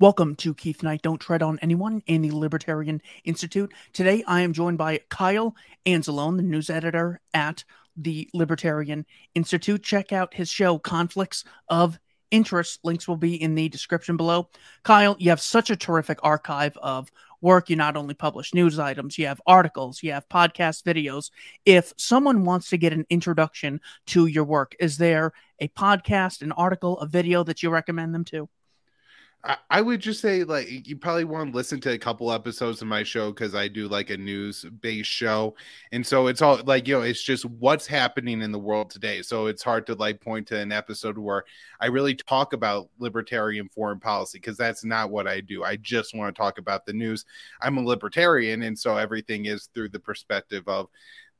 Welcome to Keith Knight Don't Tread on Anyone in the Libertarian Institute. Today I am joined by Kyle Anzalone, the news editor at the Libertarian Institute. Check out his show, Conflicts of Interest. Links will be in the description below. Kyle, you have such a terrific archive of work. You not only publish news items, you have articles, you have podcast videos. If someone wants to get an introduction to your work, is there a podcast, an article, a video that you recommend them to? I would just say like you probably want to listen to a couple episodes of my show because I do like a news based show, and so it's all like you know it's just what's happening in the world today. So it's hard to like point to an episode where I really talk about libertarian foreign policy because that's not what I do. I just want to talk about the news. I'm a libertarian, and so everything is through the perspective of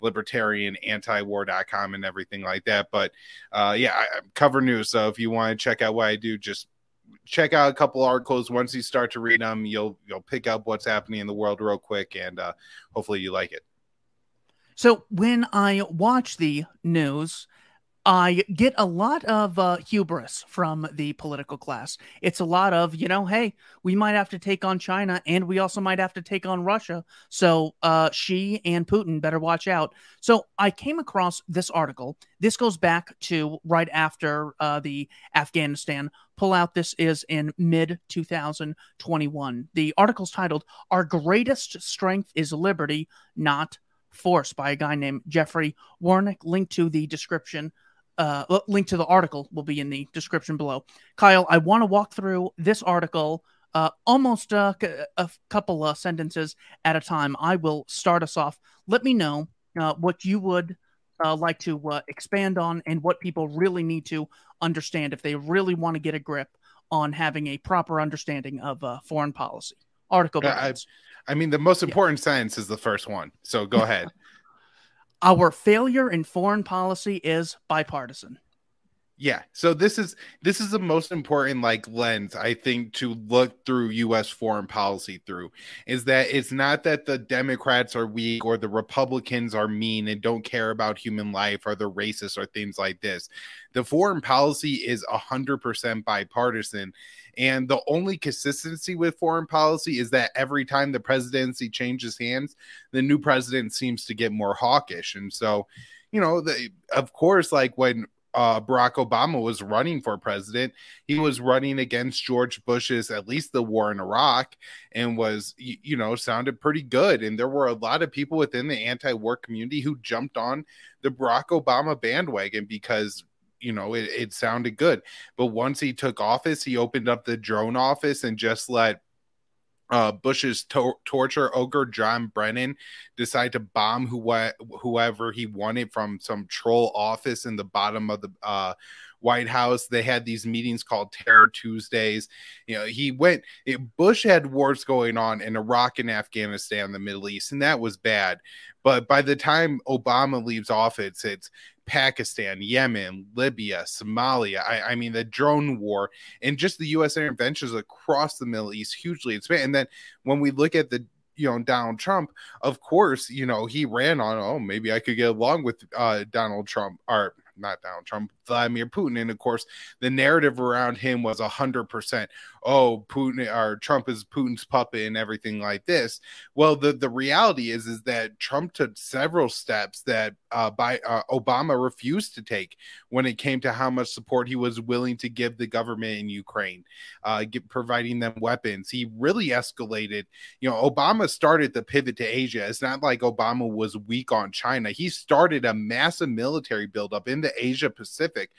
libertarian anti-war.com and everything like that but uh yeah I, cover news so if you want to check out what i do just check out a couple articles. Once you start to read them, you'll you'll pick up what's happening in the world real quick, and uh, hopefully you like it. So when I watch the news, I get a lot of uh, hubris from the political class. It's a lot of, you know, hey, we might have to take on China and we also might have to take on Russia. So uh, Xi and Putin better watch out. So I came across this article. This goes back to right after uh, the Afghanistan pullout. This is in mid 2021. The article's titled, Our Greatest Strength is Liberty, Not Force, by a guy named Jeffrey Warnick. linked to the description uh, link to the article will be in the description below. Kyle, I want to walk through this article uh, almost a, a couple of sentences at a time. I will start us off. Let me know uh, what you would uh, like to uh, expand on and what people really need to understand if they really want to get a grip on having a proper understanding of uh, foreign policy. Article. I, I, mean, the most important yeah. sentence is the first one. So go ahead. Our failure in foreign policy is bipartisan. Yeah. So this is this is the most important like lens I think to look through US foreign policy through is that it's not that the Democrats are weak or the Republicans are mean and don't care about human life or they're racist or things like this. The foreign policy is 100% bipartisan and the only consistency with foreign policy is that every time the presidency changes hands, the new president seems to get more hawkish. And so, you know, the, of course, like when uh, Barack Obama was running for president, he was running against George Bush's at least the war in Iraq and was, you, you know, sounded pretty good. And there were a lot of people within the anti war community who jumped on the Barack Obama bandwagon because you know it, it sounded good but once he took office he opened up the drone office and just let uh, Bush's to- torture ogre John Brennan decide to bomb who whoever he wanted from some troll office in the bottom of the uh, White House. They had these meetings called Terror Tuesdays. You know, he went. It, Bush had wars going on in Iraq and Afghanistan, the Middle East, and that was bad. But by the time Obama leaves office, it's Pakistan, Yemen, Libya, Somalia. I, I, mean, the drone war and just the U.S. interventions across the Middle East hugely expand. And then when we look at the you know Donald Trump, of course, you know he ran on. Oh, maybe I could get along with uh, Donald Trump or not Donald Trump, Vladimir Putin. And of course, the narrative around him was a hundred percent, oh, Putin or Trump is Putin's puppet and everything like this. Well, the, the reality is, is that Trump took several steps that uh, by uh, Obama refused to take when it came to how much support he was willing to give the government in Ukraine, uh, get, providing them weapons. He really escalated. You know, Obama started the pivot to Asia. It's not like Obama was weak on China. He started a massive military buildup in the Asia Pacific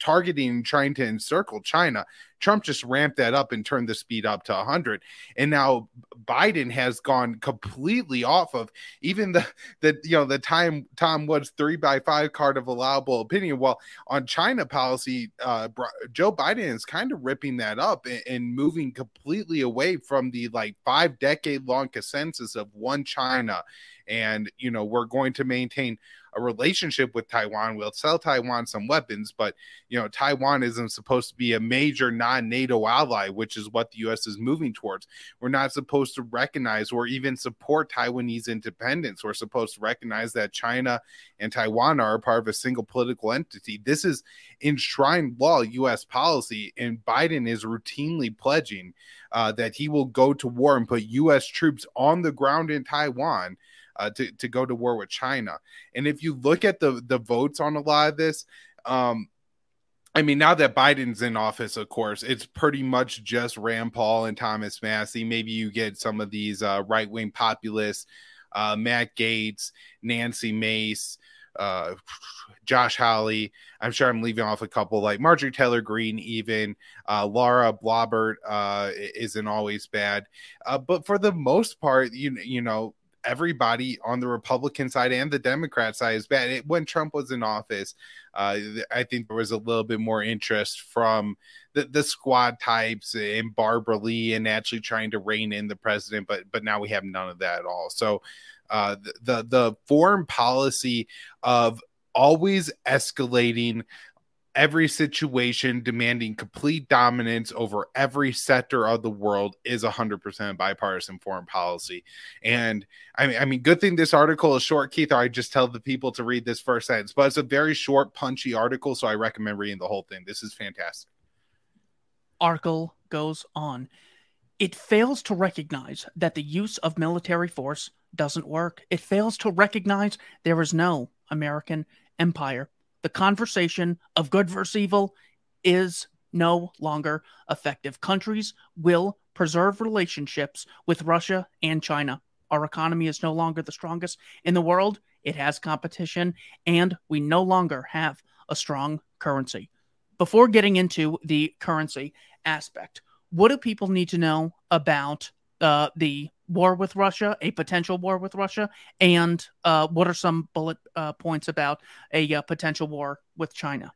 targeting trying to encircle China. Trump just ramped that up and turned the speed up to 100. And now Biden has gone completely off of even the the you know the time Tom Woods 3 by 5 card of allowable opinion. Well, on China policy, uh, Joe Biden is kind of ripping that up and, and moving completely away from the like 5 decade long consensus of one China and you know we're going to maintain a relationship with Taiwan. We'll sell Taiwan some weapons, but you know, Taiwan isn't supposed to be a major non-NATO ally, which is what the U.S. is moving towards. We're not supposed to recognize or even support Taiwanese independence. We're supposed to recognize that China and Taiwan are part of a single political entity. This is enshrined law U.S. policy, and Biden is routinely pledging uh, that he will go to war and put U.S. troops on the ground in Taiwan. Uh, to, to go to war with China. And if you look at the the votes on a lot of this, um, I mean, now that Biden's in office, of course, it's pretty much just Rand Paul and Thomas Massie. Maybe you get some of these uh, right wing populists, uh, Matt Gaetz, Nancy Mace, uh, Josh Hawley. I'm sure I'm leaving off a couple like Marjorie Taylor Greene, even uh, Laura Boebert uh, isn't always bad. Uh, but for the most part, you you know, everybody on the Republican side and the Democrat side is bad. It, when Trump was in office, uh, I think there was a little bit more interest from the, the squad types and Barbara Lee and actually trying to rein in the president, but but now we have none of that at all. So uh, the, the the foreign policy of always escalating every situation demanding complete dominance over every sector of the world is 100% bipartisan foreign policy. And I mean, I mean good thing this article is short keith i just tell the people to read this first sentence but it's a very short punchy article so i recommend reading the whole thing. This is fantastic. Article goes on. It fails to recognize that the use of military force doesn't work. It fails to recognize there is no american empire the conversation of good versus evil is no longer effective. Countries will preserve relationships with Russia and China. Our economy is no longer the strongest in the world. It has competition, and we no longer have a strong currency. Before getting into the currency aspect, what do people need to know about uh, the war with Russia, a potential war with Russia, and uh, what are some bullet uh, points about a uh, potential war with China?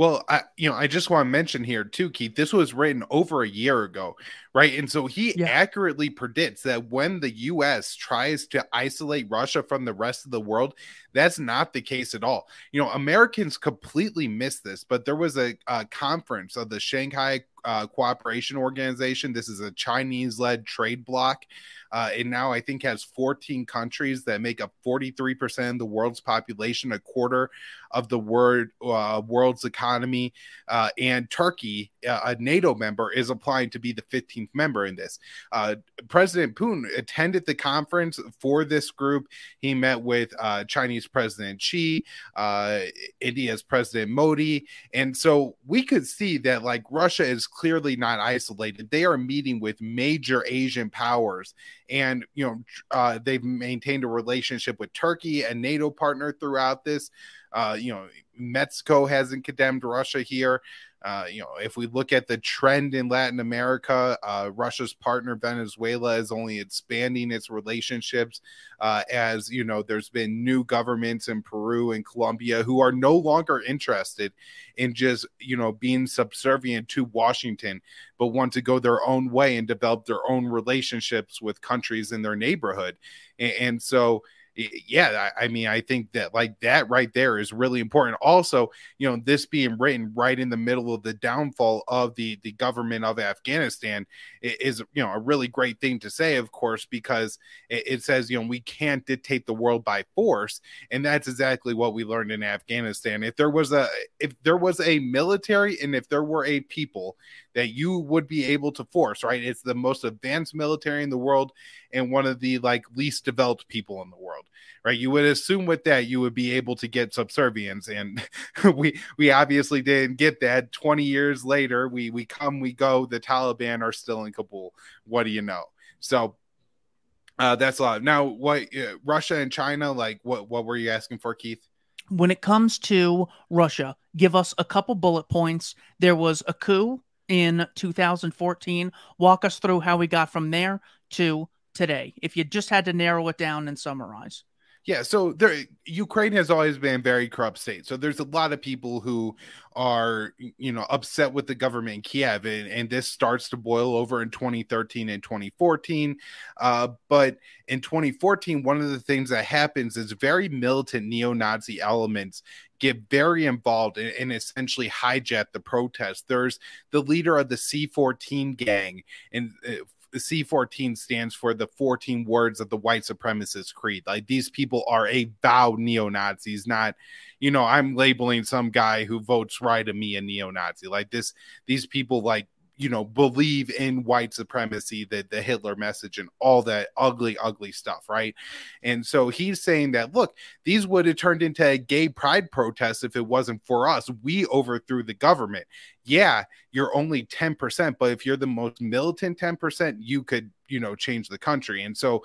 Well, I you know, I just want to mention here too, Keith. This was written over a year ago, right? And so he yeah. accurately predicts that when the US tries to isolate Russia from the rest of the world, that's not the case at all. You know, Americans completely missed this, but there was a, a conference of the Shanghai uh, Cooperation Organization. This is a Chinese led trade bloc uh, it now, I think, has 14 countries that make up 43% of the world's population, a quarter of the word, uh, world's economy. Uh, and Turkey, uh, a NATO member, is applying to be the 15th member in this. Uh, President Putin attended the conference for this group. He met with Chinese President Xi, India's President Modi. And so we could see that, like, Russia is clearly not isolated. They are meeting with major Asian powers and you know uh, they've maintained a relationship with Turkey, a NATO partner throughout this. Uh, you know, Mexico hasn't condemned Russia here. Uh, you know, if we look at the trend in Latin America, uh, Russia's partner Venezuela is only expanding its relationships. Uh, as you know, there's been new governments in Peru and Colombia who are no longer interested in just you know being subservient to Washington, but want to go their own way and develop their own relationships with countries in their neighborhood. and, and so yeah, I, I, mean, I think that like that right there is really important. Also, you know, this being written right in the middle of the downfall of the the government of Afghanistan is you know a really great thing to say, of course, because it, it says you know we can't dictate the world by force, and that's exactly what we learned in Afghanistan. If there was a if there was a military and if there were a people that you would be able to force, right? It's the most advanced military in the world and one of the like least developed people in the world, right? You would assume with that you would be able to get subservience, and we we obviously didn't get that. Twenty years later, we we come, we go. The Taliban are still in Kabul. What do you know? So uh, that's a lot. Now, what uh, Russia and China like? What what were you asking for, Keith? When it comes to Russia, give us a couple bullet points. There was a coup in 2014. Walk us through how we got from there to today, if you just had to narrow it down and summarize. Yeah, so there Ukraine has always been a very corrupt state. So there's a lot of people who are you know upset with the government in Kiev and, and this starts to boil over in 2013 and 2014 uh, but in 2014 one of the things that happens is very militant neo-Nazi elements get very involved and, and essentially hijack the protest there's the leader of the C14 gang and uh, C14 stands for the 14 words of the white supremacist creed. Like these people are a vow neo Nazis, not, you know, I'm labeling some guy who votes right of me a neo Nazi. Like this, these people like you know believe in white supremacy the, the hitler message and all that ugly ugly stuff right? And so he's saying that look these would have turned into a gay pride protest if it wasn't for us. We overthrew the government. Yeah you're only 10% but if you're the most militant 10% you could you know change the country. And so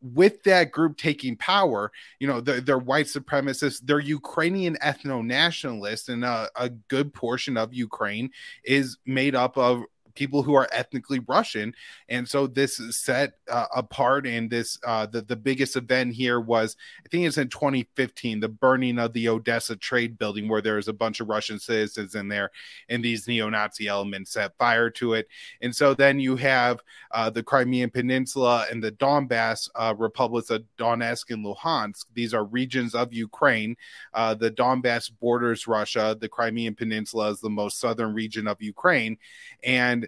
with that group taking power, you know, they're, they're white supremacists, they're Ukrainian ethno nationalists, and a, a, good portion of Ukraine is made up of people who are ethnically Russian. And so this set uh, apart. And this, uh, the, the biggest event here was, I think it's in 2015, the burning of the Odessa trade building, where there's a bunch of Russian citizens in there, and these neo Nazi elements set fire to it. And so then you have uh, the Crimean Peninsula and the Donbass uh, republics of Donetsk and Luhansk. These are regions of Ukraine. Uh, the Donbass borders Russia. The Crimean Peninsula is the most southern region of Ukraine. And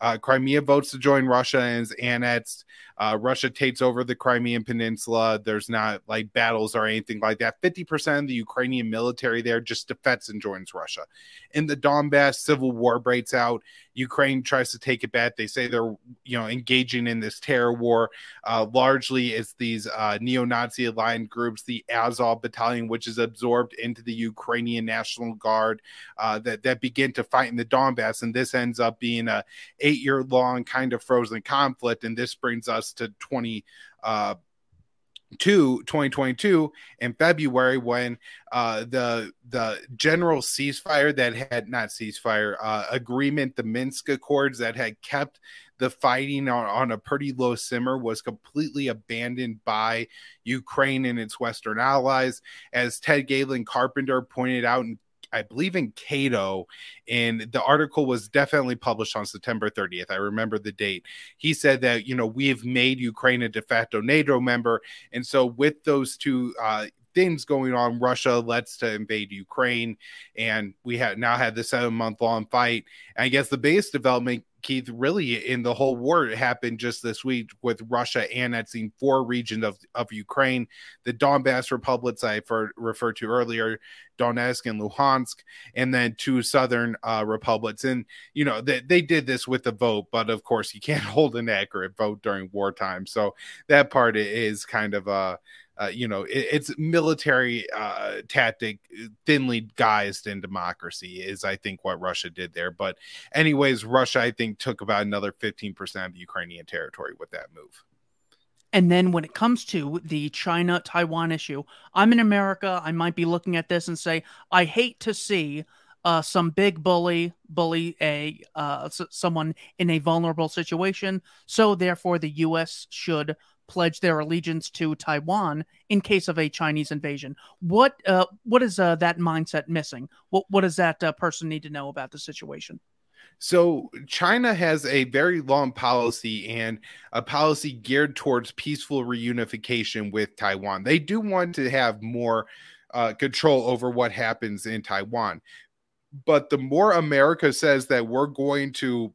uh, Crimea votes to join Russia and is annexed. Uh, Russia takes over the Crimean Peninsula. There's not like battles or anything like that. 50% of the Ukrainian military there just defects and joins Russia. In the Donbass, civil war breaks out. Ukraine tries to take it back. They say they're, you know, engaging in this terror war. Uh, largely, it's these uh, neo-Nazi aligned groups, the Azov Battalion, which is absorbed into the Ukrainian National Guard, uh, that that begin to fight in the Donbass. And this ends up being a eight-year-long kind of frozen conflict. And this brings us to 20 uh, to 2022 in February when uh, the the general ceasefire that had not ceasefire uh, agreement, the Minsk Accords that had kept the fighting on, on a pretty low simmer was completely abandoned by Ukraine and its Western allies. As Ted Galen Carpenter pointed out in I believe in Cato, and the article was definitely published on September 30th. I remember the date. He said that you know we have made Ukraine a de facto NATO member, and so with those two uh, things going on. Russia lets to invade Ukraine, and we have now had the seven month long fight. And I guess the biggest development Keith, really in the whole war happened just this week with Russia annexing four regions of, of Ukraine, the Donbass republics I refer, referred to earlier, Donetsk and Luhansk, and then two southern uh, republics. And, you know, they, they did this with the vote, but of course, you can't hold an accurate vote during wartime. So that part is kind of a. Uh, you know, it, it's military uh, tactic, thinly guised in democracy, is I think what Russia did there. But, anyways, Russia, I think, took about another 15% of Ukrainian territory with that move. And then when it comes to the China Taiwan issue, I'm in America. I might be looking at this and say, I hate to see uh, some big bully bully a uh, s- someone in a vulnerable situation. So therefore, the U.S. should pledge their allegiance to Taiwan in case of a Chinese invasion. What uh, what is uh, that mindset missing? What what does that uh, person need to know about the situation? So, China has a very long policy and a policy geared towards peaceful reunification with Taiwan. They do want to have more uh, control over what happens in Taiwan. But the more America says that we're going to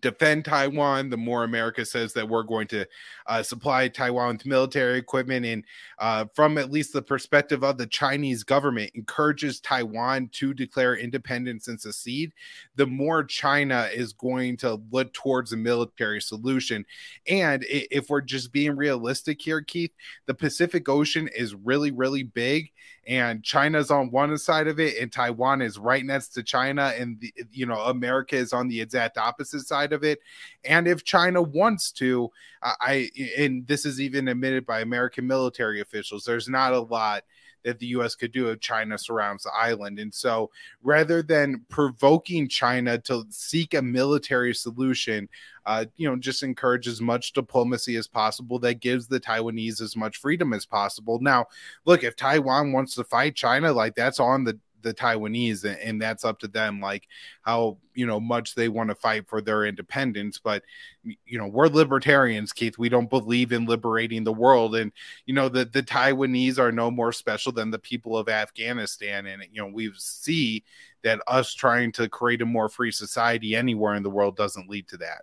defend Taiwan, the more America says that we're going to uh, supply Taiwan with military equipment. And uh, from at least the perspective of the Chinese government, encourages Taiwan to declare independence and secede, the more China is going to look towards a military solution. And if we're just being realistic here, Keith, the Pacific Ocean is really, really big and China's on one side of it, and Taiwan is right next to China, and the, you know America is on the exact opposite side of it. And if China wants to, I and this is even admitted by American military officials, there's not a lot that the US could do if China surrounds the island. And so rather than provoking China to seek a military solution, uh, you know, just encourage as much diplomacy as possible that gives the Taiwanese as much freedom as possible. Now, look, if Taiwan wants to fight China, like that's on the the Taiwanese, and that's up to them, like how you know much they want to fight for their independence. But you know, we're libertarians, Keith. We don't believe in liberating the world, and you know, the the Taiwanese are no more special than the people of Afghanistan, and you know, we see that us trying to create a more free society anywhere in the world doesn't lead to that.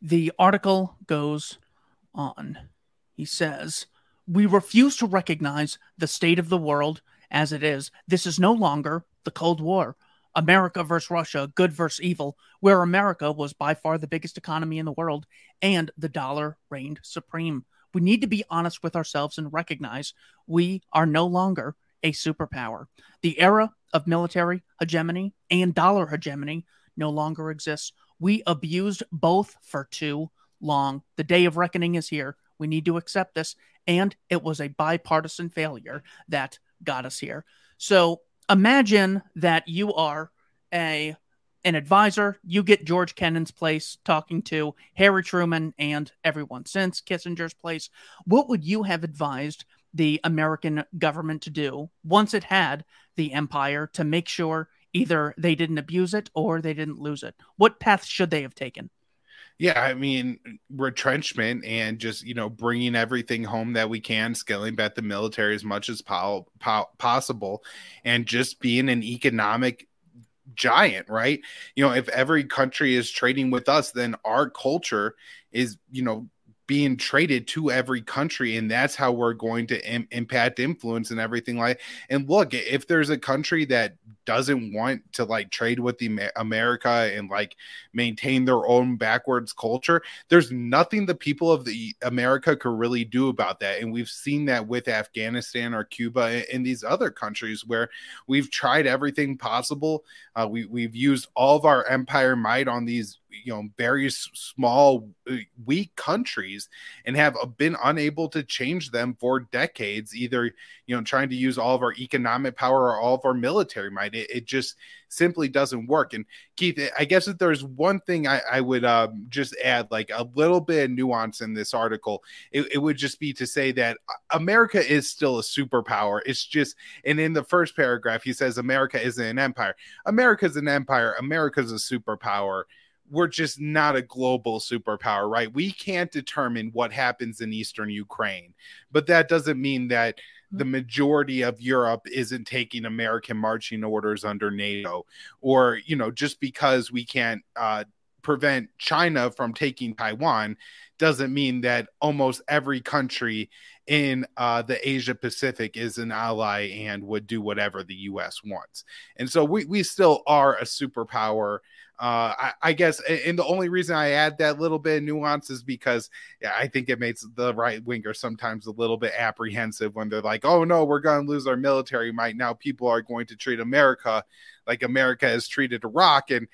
The article goes on. He says, We refuse to recognize the state of the world as it is. This is no longer the Cold War. America versus Russia, good versus evil, where America was by far the biggest economy in the world and the dollar reigned supreme. We need to be honest with ourselves and recognize we are no longer a superpower. The era of military hegemony and dollar hegemony no longer exists. We abused both for too long. The day of reckoning is here. We need to accept this. And it was a bipartisan failure that got us here. So imagine that you are a an advisor. You get George Kennan's place talking to Harry Truman and everyone since Kissinger's place. What would you have advised the American government to do once it had the empire to make sure either they didn't abuse it or they didn't lose it? What path should they have taken? Yeah, I mean retrenchment and just you know bringing everything home that we can, scaling back the military as much as po- po- possible, and just being an economic giant, right? You know, if every country is trading with us, then our culture is you know being traded to every country and that's how we're going to Im- impact influence and everything like and look if there's a country that doesn't want to like trade with the America and like maintain their own backwards culture there's nothing the people of the America could really do about that and we've seen that with Afghanistan or Cuba and these other countries where we've tried everything possible uh, we, we've used all of our empire might on these you know very small uh, weak countries and have been unable to change them for decades either you know trying to use all of our economic power or all of our military might it, it just simply doesn't work. And keith i guess if there's one thing i, I would um, just add like a little bit of nuance in this article it, it would just be to say that uh, america is still a superpower. It's just and in the first paragraph he says america isn't an empire. America's an empire. America's a superpower we're just not a global superpower, right? We can't determine what happens in eastern Ukraine, but that doesn't mean that the majority of Europe isn't taking American marching orders under NATO, or you know, just because we can't uh, prevent China from taking Taiwan doesn't mean that almost every country in uh, the Asia Pacific is an ally and would do whatever the U.S. wants. And so we we still are a superpower uh, I, I, guess, and the only reason I add that little bit of nuance is because yeah, I think it makes the right winger sometimes a little bit apprehensive when they're like, "Oh no, we're going to lose our military might." Now people are going to treat America like America has treated Iraq, and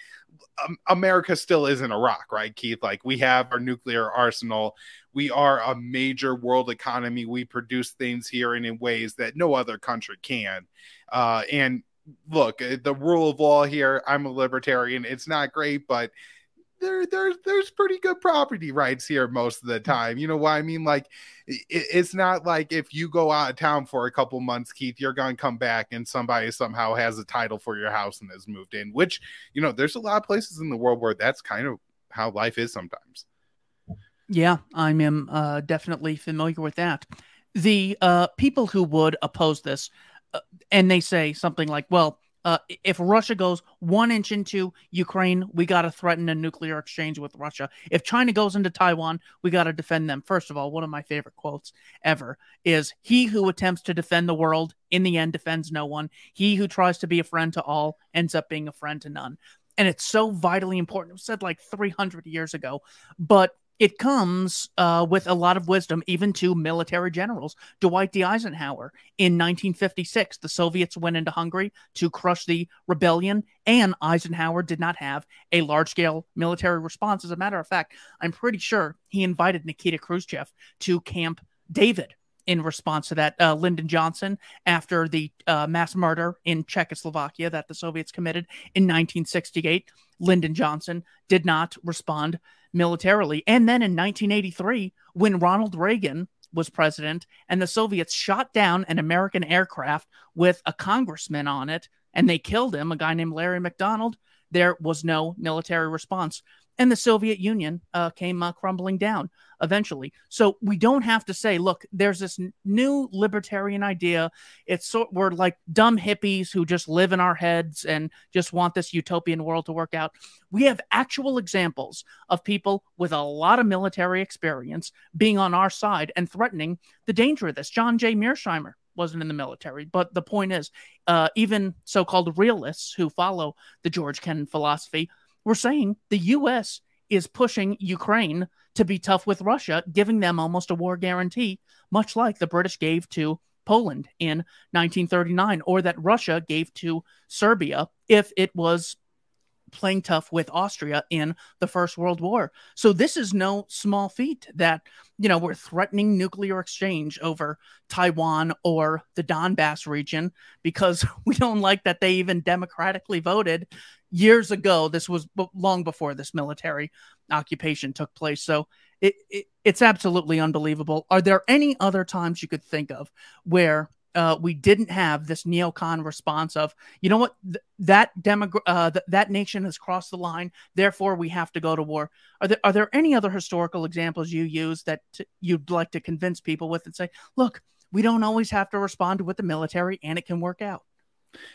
um, America still isn't Iraq, right, Keith? Like we have our nuclear arsenal. We are a major world economy. We produce things here and in ways that no other country can. Uh, and look, uh, the rule of law here, I'm a libertarian. It's not great, but there there's there's pretty good property rights here most of the time. You know what I mean? Like it, it's not like if you go out of town for a couple months, Keith, you're gonna come back and somebody somehow has a title for your house and has moved in. Which you know, there's a lot of places in the world where that's kind of how life is sometimes. Yeah, I am uh, definitely familiar with that. The uh, people who would oppose this uh, and they say something like, well, uh, if Russia goes one inch into Ukraine, we got to threaten a nuclear exchange with Russia. If China goes into Taiwan, we got to defend them. First of all, one of my favorite quotes ever is He who attempts to defend the world in the end defends no one. He who tries to be a friend to all ends up being a friend to none. And it's so vitally important. It was said like 300 years ago. But it comes uh, with a lot of wisdom, even to military generals. Dwight D. Eisenhower in 1956, the Soviets went into Hungary to crush the rebellion, and Eisenhower did not have a large scale military response. As a matter of fact, I'm pretty sure he invited Nikita Khrushchev to Camp David in response to that. Uh, Lyndon Johnson, after the uh, mass murder in Czechoslovakia that the Soviets committed in 1968, Lyndon Johnson did not respond militarily. And then in 1983, when Ronald Reagan was president and the Soviets shot down an American aircraft with a congressman on it and they killed him, a guy named Larry McDonald, there was no military response and the Soviet Union uh, came uh, crumbling down eventually. So we don't have to say, look, there's this n- new libertarian idea. It's so we're like dumb hippies who just live in our heads and just want this utopian world to work out. We have actual examples of people with a lot of military experience being on our side and threatening the danger of this. John J. Mearsheimer wasn't in the military. But the point is, uh, even so called realists who follow the George Kennan philosophy we're saying the U.S. is pushing Ukraine to be tough with Russia, giving them almost a war guarantee, much like the British gave to Poland in 1939, or that Russia gave to Serbia if it was playing tough with Austria in the First World War. So this is no small feat that, you know, we're threatening nuclear exchange over Taiwan or the Donbass region because we don't like that they even democratically voted years ago. This was long before this military occupation took place. So it, it it's absolutely unbelievable. Are there any other times you could think of where uh, we didn't have this neocon response of, you know what, Th- that uh, th- that nation has crossed the line, therefore we have to go to war. Are there are there any other historical examples you use that t- you'd like to convince people with and say, look, we don't always have to respond with the military, and it can work out.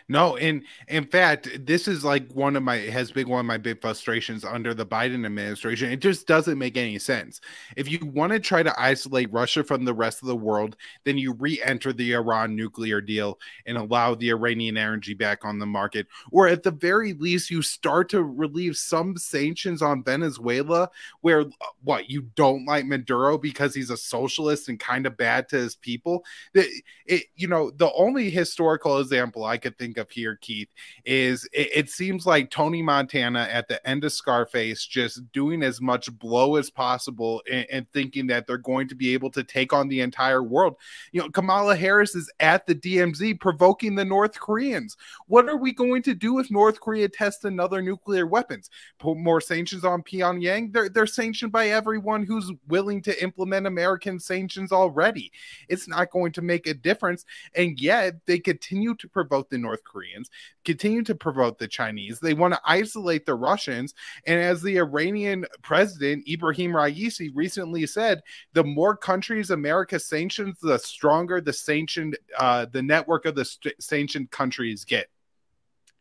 No, and in fact, this is like one of my has been one of my big frustrations under the Biden administration. It just doesn't make any sense. If you want to try to isolate Russia from the rest of the world, then you re-enter the Iran nuclear deal and allow the Iranian energy back on the market, or at the very least, you start to relieve some sanctions on Venezuela, where what you don't like Maduro because he's a socialist and kind of bad to his people. It, it you know, the only historical example I could think of here, Keith, is it, it, seems like Tony Montana at the end of Scarface just doing as much blow as possible and, and thinking that they're going to be able to take on the entire world. You know, Kamala Harris is at the DMZ provoking the North Koreans. What are we going to do if North Korea tests another nuclear weapons? Put more sanctions on Pyongyang? They're, they're sanctioned by everyone who's willing to implement American sanctions already. It's not going to make a difference. And yet they continue to provoke the North Koreans, continue to provoke the Chinese. They want to isolate the Russians. And as the Iranian president, Ibrahim Raisi, recently said, the more countries America sanctions, the stronger the sanctioned, uh, the network of the st- sanctioned countries get.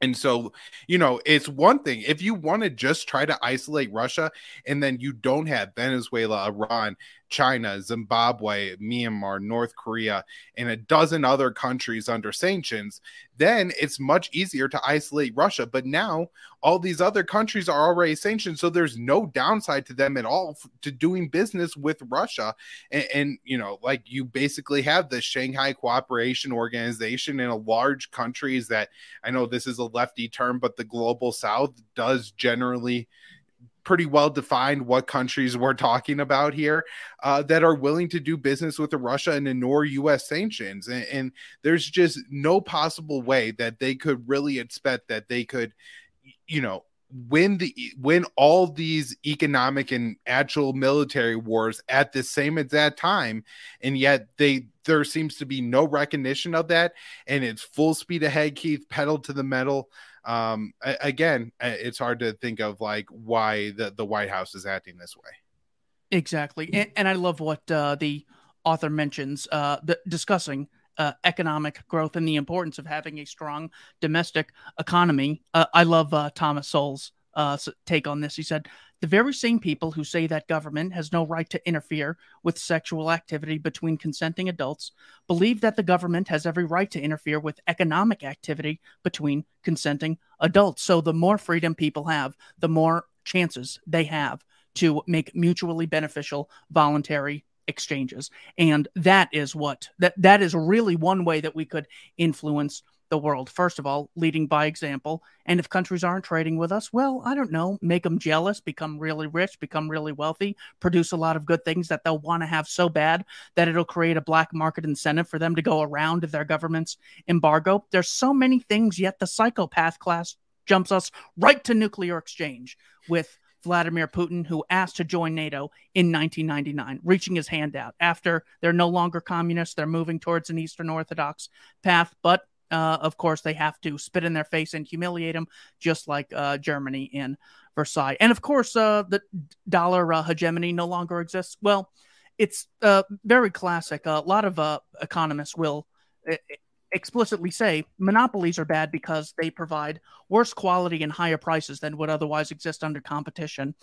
And so, you know, it's one thing if you want to just try to isolate Russia and then you don't have Venezuela, Iran, China, Zimbabwe, Myanmar, North Korea, and a dozen other countries under sanctions, then it's much easier to isolate Russia. But now all these other countries are already sanctioned, so there's no downside to them at all to doing business with Russia. And, and you know, like you basically have the Shanghai Cooperation Organization in a large countries that I know this is a lefty term, but the global south does generally pretty well defined what countries we're talking about here uh, that are willing to do business with Russia and ignore U.S. sanctions. And, and, there's just no possible way that they could really expect that they could, you know, win the win all these economic and actual military wars at the same exact time and yet they there seems to be no recognition of that and it's full speed ahead keith pedal to the metal um again it's hard to think of like why the the white house is acting this way. Exactly. And, and i love what uh the author mentions uh the, discussing uh, economic growth and the importance of having a strong domestic economy. Uh, i love uh, thomas sowell's uh, take on this. He said the very same people who say that government has no right to interfere with sexual activity between consenting adults believe that the government has every right to interfere with economic activity between consenting adults. So the more freedom people have, the more chances they have to make mutually beneficial voluntary exchanges. And that is what that that is really one way that we could influence the world. First of all, leading by example. And if countries aren't trading with us, well, I don't know, make them jealous, become really rich, become really wealthy, produce a lot of good things that they'll want to have so bad that it'll create a black market incentive for them to go around their government's embargo. There's so many things, yet the psychopath class jumps us right to nuclear exchange with Vladimir Putin, who asked to join NATO in 1999, reaching his hand out. After they're no longer communists, they're moving towards an Eastern Orthodox path. But uh, of course, they have to spit in their face and humiliate them, just like uh, Germany in Versailles. And of course, uh, the dollar uh, hegemony no longer exists. Well, it's uh, very classic. A lot of uh, economists will explicitly say monopolies are bad because they provide worse quality and higher prices than would otherwise exist under competition.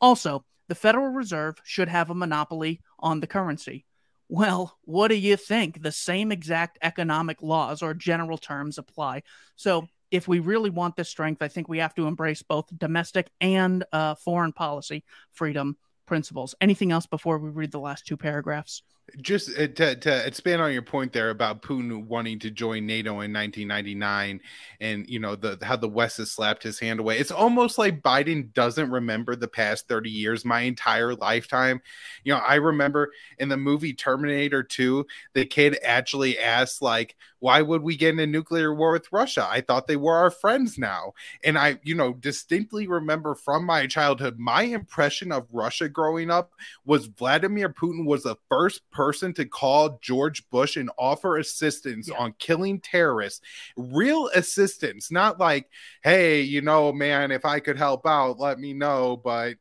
Also, the Federal Reserve should have a monopoly on the currency. Well, what do you think? The same exact economic laws or general terms apply. So, if we really want this strength, I think we have to embrace both domestic and uh, foreign policy freedom principles. Anything else before we read the last two paragraphs? Just uh, to, to expand on your point there about Putin wanting to join NATO in 1999 and you know the how the West has slapped his hand away. It's almost like Biden doesn't remember the past 30 years, my entire lifetime. You know, I remember in the movie Terminator 2, the kid actually asked like, "Why would we get in a nuclear war with Russia? I thought they were our friends now." And I, you know, distinctly remember from my childhood, my impression of Russia growing up was Vladimir Putin was the first person to call George Bush and offer assistance yeah. on killing terrorists. Real assistance, not like, hey, you know, man, if I could help out, let me know. But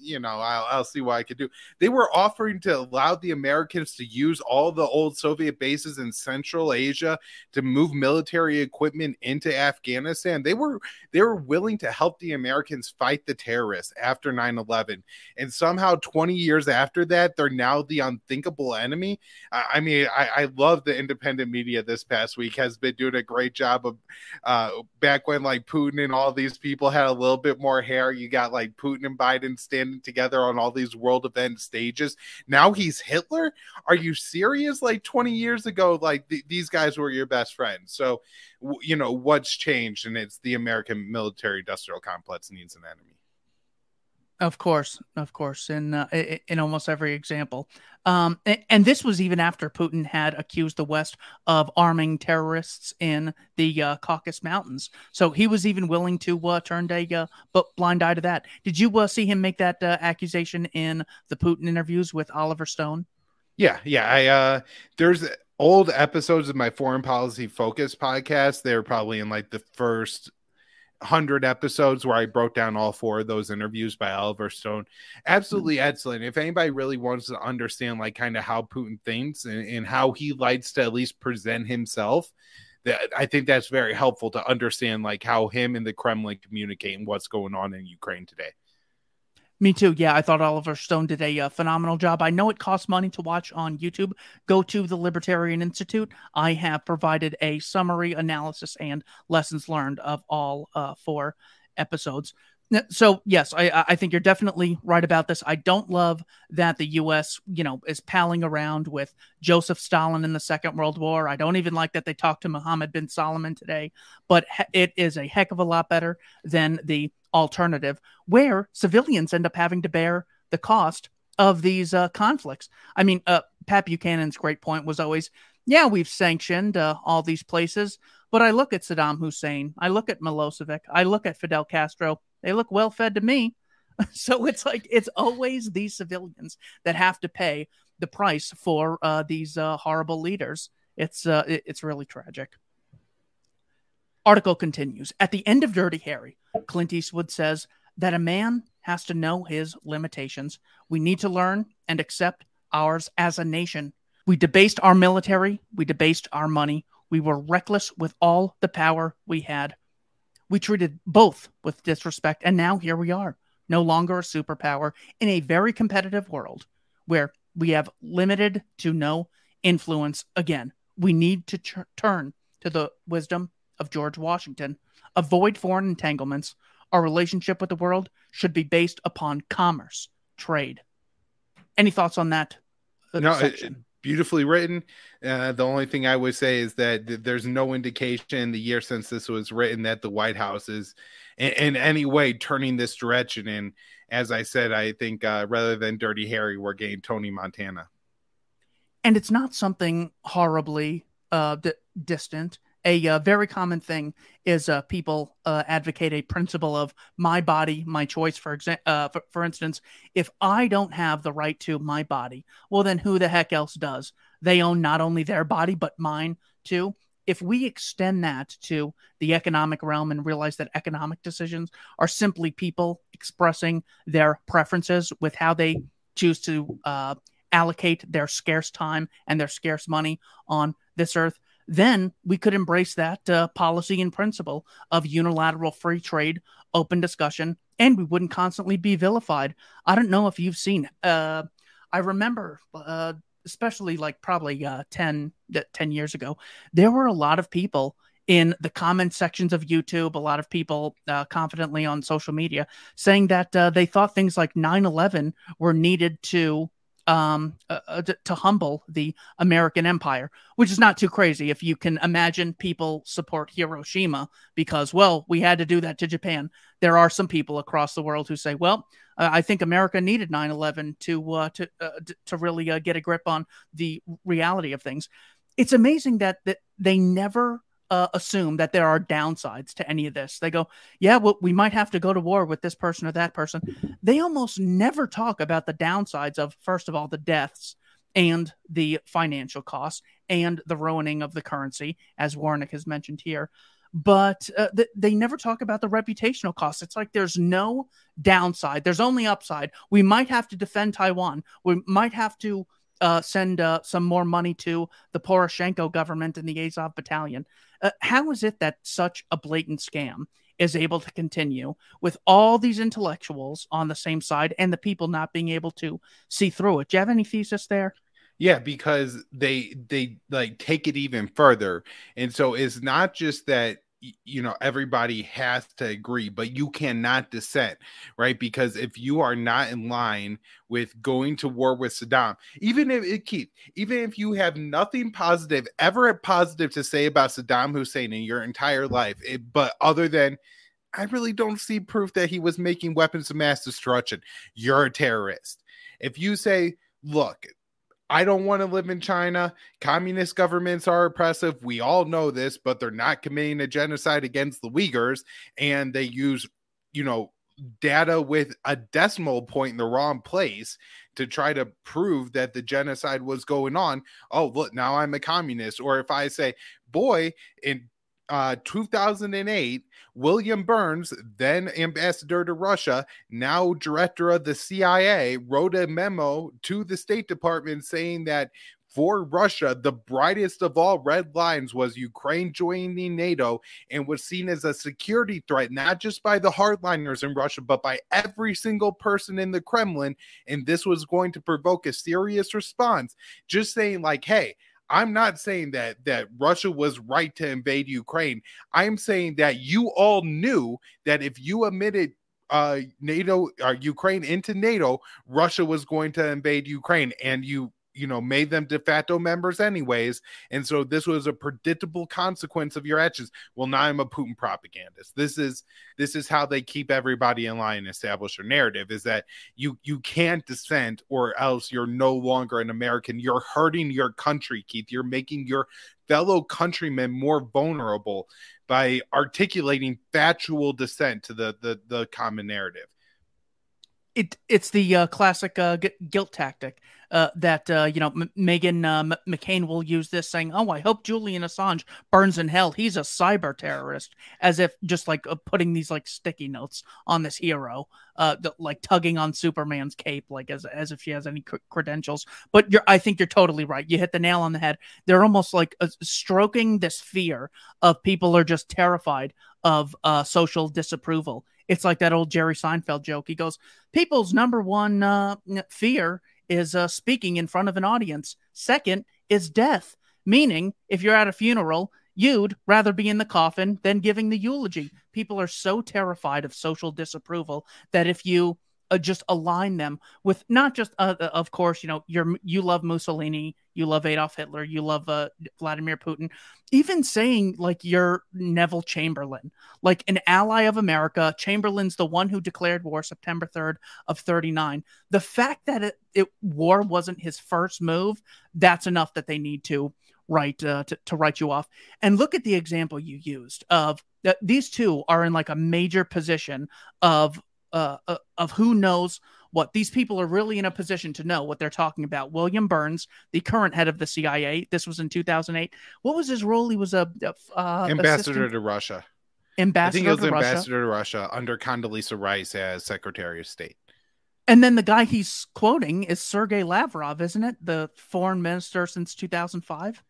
you know, I'll, I'll see what I could do. They were offering to allow the Americans to use all the old Soviet bases in Central Asia to move military equipment into Afghanistan. They were they were willing to help the Americans fight the terrorists after 9/11. And somehow 20 years after that, they're now the unthinkable enemy. I, I mean, I, I, love the independent media this past week has been doing a great job of uh, back when like Putin and all these people had a little bit more hair. You got like Putin and Biden standing together on all these world event stages. Now he's Hitler. Are you serious? Like 20 years ago, like th- these guys were your best friends. So, w- you know, what's changed? And it's the American military industrial complex needs an enemy. Of course, of course, in uh, in almost every example, um, and this was even after Putin had accused the West of arming terrorists in the uh, Caucasus Mountains. So he was even willing to uh, turn a uh, blind eye to that. Did you uh, see him make that uh, accusation in the Putin interviews with Oliver Stone? Yeah, yeah. I there's old episodes of my foreign policy focus podcast. They're probably in like the first hundred episodes where I broke down all four of those interviews by Oliver Stone. Absolutely mm-hmm. excellent. If anybody really wants to understand like kind of how Putin thinks and, and how he likes to at least present himself, that I think that's very helpful to understand like how him and the Kremlin communicate and what's going on in Ukraine today. Me too. Yeah, I thought Oliver Stone did a uh, phenomenal job. I know it costs money to watch on YouTube. Go to the Libertarian Institute. I have provided a summary analysis and lessons learned of all uh, four episodes. So yes, I, I think you're definitely right about this. I don't love that the U.S. you know is palling around with Joseph Stalin in the Second World War. I don't even like that they talked to Mohammed bin Salman today. But it is a heck of a lot better than the alternative where civilians end up having to bear the cost of these uh, conflicts. I mean, uh, Pat Buchanan's great point was always, yeah, we've sanctioned uh, all these places, but I look at Saddam Hussein, I look at Milosevic, I look at Fidel Castro. They look well fed to me. so it's like it's always these civilians that have to pay the price for uh, these uh, horrible leaders. It's uh, it's really tragic. Article continues. At the end of Dirty Harry, Clint Eastwood says that a man has to know his limitations. We need to learn and accept ours as a nation. We debased our military, we debased our money, we were reckless with all the power we had. We treated both with disrespect, and now here we are, no longer a superpower in a very competitive world where we have limited to no influence. Again, we need to tr- turn to the wisdom of George Washington avoid foreign entanglements. Our relationship with the world should be based upon commerce, trade. Any thoughts on that? Uh, no, it, beautifully written. Uh, the only thing I would say is that th- there's no indication the year since this was written that the White House is in, in any way turning this direction. And as I said, I think uh, rather than Dirty Harry, we're getting Tony Montana. And it's not something horribly uh, d- distant. A uh, very common thing is uh, people uh, advocate a principle of my body, my choice. For example, uh, for, for instance, if I don't have the right to my body, well, then who the heck else does? They own not only their body but mine too. If we extend that to the economic realm and realize that economic decisions are simply people expressing their preferences with how they choose to uh, allocate their scarce time and their scarce money on this earth, then we could embrace that uh, policy and principle of unilateral free trade, open discussion, and we wouldn't constantly be vilified. I don't know if you've seen. Uh, I remember, uh, especially like probably uh, 10, 10 years ago, there were a lot of people in the comment sections of YouTube, a lot of people uh, confidently on social media saying that uh, they thought things like 9 11 were needed to um, uh, uh, to, humble the American empire, which is not too crazy if you can imagine people support Hiroshima because, well, we had to do that to Japan. There are some people across the world who say, well, uh, I think America needed 9 11 to, uh, to, uh, to really uh, get a grip on the reality of things. It's amazing that, that they never uh, assume that there are downsides to any of this. They go, yeah, well, we might have to go to war with this person or that person. They almost never talk about the downsides of, first of all, the deaths and the financial costs and the ruining of the currency, as Warnick has mentioned here. But uh, th- they never talk about the reputational costs. It's like there's no downside, there's only upside. We might have to defend Taiwan. We might have to uh, send uh, some more money to the Poroshenko government and the Azov battalion. Uh, how is it that such a blatant scam is able to continue with all these intellectuals on the same side and the people not being able to see through it? Do you have any thesis there? Yeah, because they they like take it even further. And so it's not just that you know everybody has to agree but you cannot dissent right? Because if you are not in line with going to war with saddam even if eh, it keep even if you have nothing positive ever positive to say about saddam hussein in your entire life it, but other than i really don't see proof that he was making weapons of mass destruction you're a terrorist. If you say look I don't want to live in China. Communist governments are oppressive. We all know this, but they're not committing a genocide against the Uyghurs. And they use, you know, data with a decimal point in the wrong place to try to prove that the genocide was going on. Oh, look, now I'm a communist. Or if I say, boy, in uh, 2008, William Burns, then ambassador to Russia, now director of the CIA, wrote a memo to the State Department saying that for Russia, the brightest of all red lines was Ukraine joining NATO and was seen as a security threat, not just by the hardliners in Russia, but by every single person in the Kremlin. And this was going to provoke a serious response. Just saying, like, hey, I'm not saying that that Russia was right to invade Ukraine. I'm saying that you all knew that if you admitted uh NATO or uh, Ukraine into NATO, Russia was going to invade Ukraine and you you know made them de facto members anyways and so this was a predictable consequence of your actions. Well now i'm a putin propagandist. This is this is how they keep everybody in line and establish their narrative is that you you can't dissent or else you're no longer an american. You're hurting your country keith. You're making your fellow countrymen more vulnerable by articulating factual dissent to the the, the common narrative. It it's the uh, classic uh, guilt tactic uh, that uh, you know M- Meghan uh, M- McCain will use this, saying, "Oh, I hope Julian Assange burns in hell. He's a cyber terrorist," as if just like uh, putting these like sticky notes on this hero, uh, the, like tugging on Superman's cape, like as as if she has any credentials. But you're, I think you're totally right. You hit the nail on the head. They're almost like uh, stroking this fear of people are just terrified of social disapproval. It's like that old Jerry Seinfeld joke. He goes, "People's number one fear." Is uh, speaking in front of an audience. Second is death, meaning if you're at a funeral, you'd rather be in the coffin than giving the eulogy. People are so terrified of social disapproval that if you uh, just align them with not just, uh, uh of course, you know, you're, you love Mussolini, you love Adolf Hitler, you love uh, Vladimir Putin, even saying like you're Neville Chamberlain, like an ally of America. Chamberlain's the one who declared war September 3rd of 39. The fact that it, it war wasn't his first move, that's enough that they need to write uh, to, to write you off. And look at the example you used of that these two are in like a major position of uh, uh of who knows what these people are really in a position to know what they're talking about. William Burns, the current head of the CIA, this was in 2008. What was his role? He was a uh, ambassador assistant? to Russia. Ambassador I think it was to ambassador Russia. to Russia under Condoleezza Rice as Secretary of State. And then the guy he's quoting is Sergei Lavrov, isn't it? The foreign minister since 2005.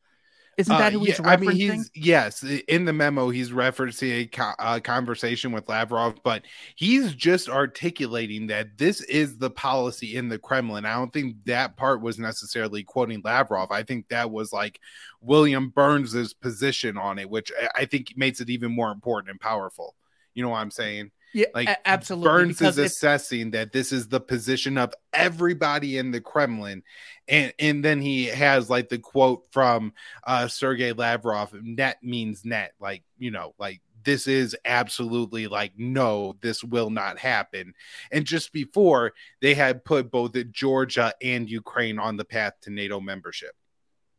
Isn't that uh, who he's referencing? I mean, he's yes. In the memo, he's referencing a, co- a, conversation with Lavrov, but he's just articulating that this is the policy in the Kremlin. I don't think that part was necessarily quoting Lavrov. I think that was like William Burns's position on it, which I think makes it even more important and powerful. You know what I'm saying? Yeah, like absolutely. Burns is assessing that this is the position of everybody in the Kremlin, and and then he has like the quote from uh Sergei Lavrov: "Nyet means nyet." Like you know, like this is absolutely like no, this will not happen. And just before they had put both Georgia and Ukraine on the path to NATO membership.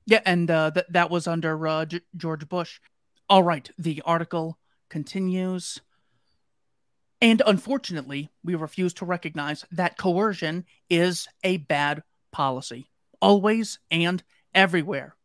Yeah, and uh, that that was under uh, G- George Bush. All right, the article continues. And unfortunately, we refuse to recognize that coercion is a bad policy, always and everywhere.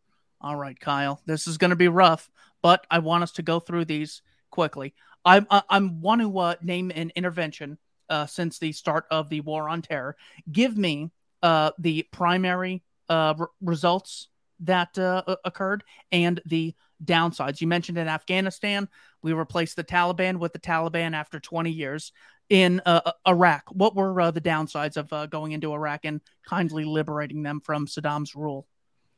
All right, Kyle, this is going to be rough, but I want us to go through these quickly. I, I, I want to uh, name an intervention uh, since the start of the war on terror. Give me uh, the primary uh, r- results that uh, occurred and the downsides. You mentioned in Afghanistan, we replaced the Taliban with the Taliban after 20 years. In uh, uh, Iraq, what were uh, the downsides of uh, going into Iraq and kindly liberating them from Saddam's rule?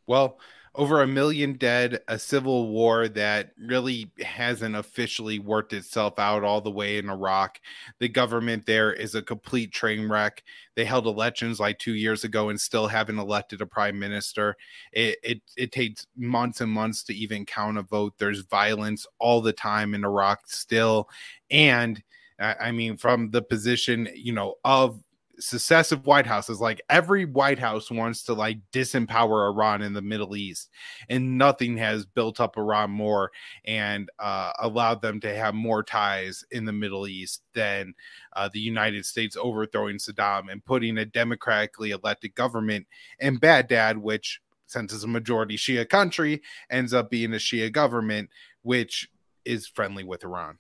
Well, over a million dead, a civil war that really hasn't officially worked itself out all the way in Iraq. The government there is a complete train wreck. They held elections like two years ago and still haven't elected a prime minister. It, it, it takes months and months to even count a vote. There's violence all the time in Iraq still. And I mean, from the position, you know, of successive White Houses, like every White House wants to like disempower Iran in the Middle East, and nothing has built up Iran more and uh, allowed them to have more ties in the Middle East than uh, the United States overthrowing Saddam and putting a democratically elected government in Baghdad, which since it's a majority Shia country, ends up being a Shia government, which is friendly with Iran.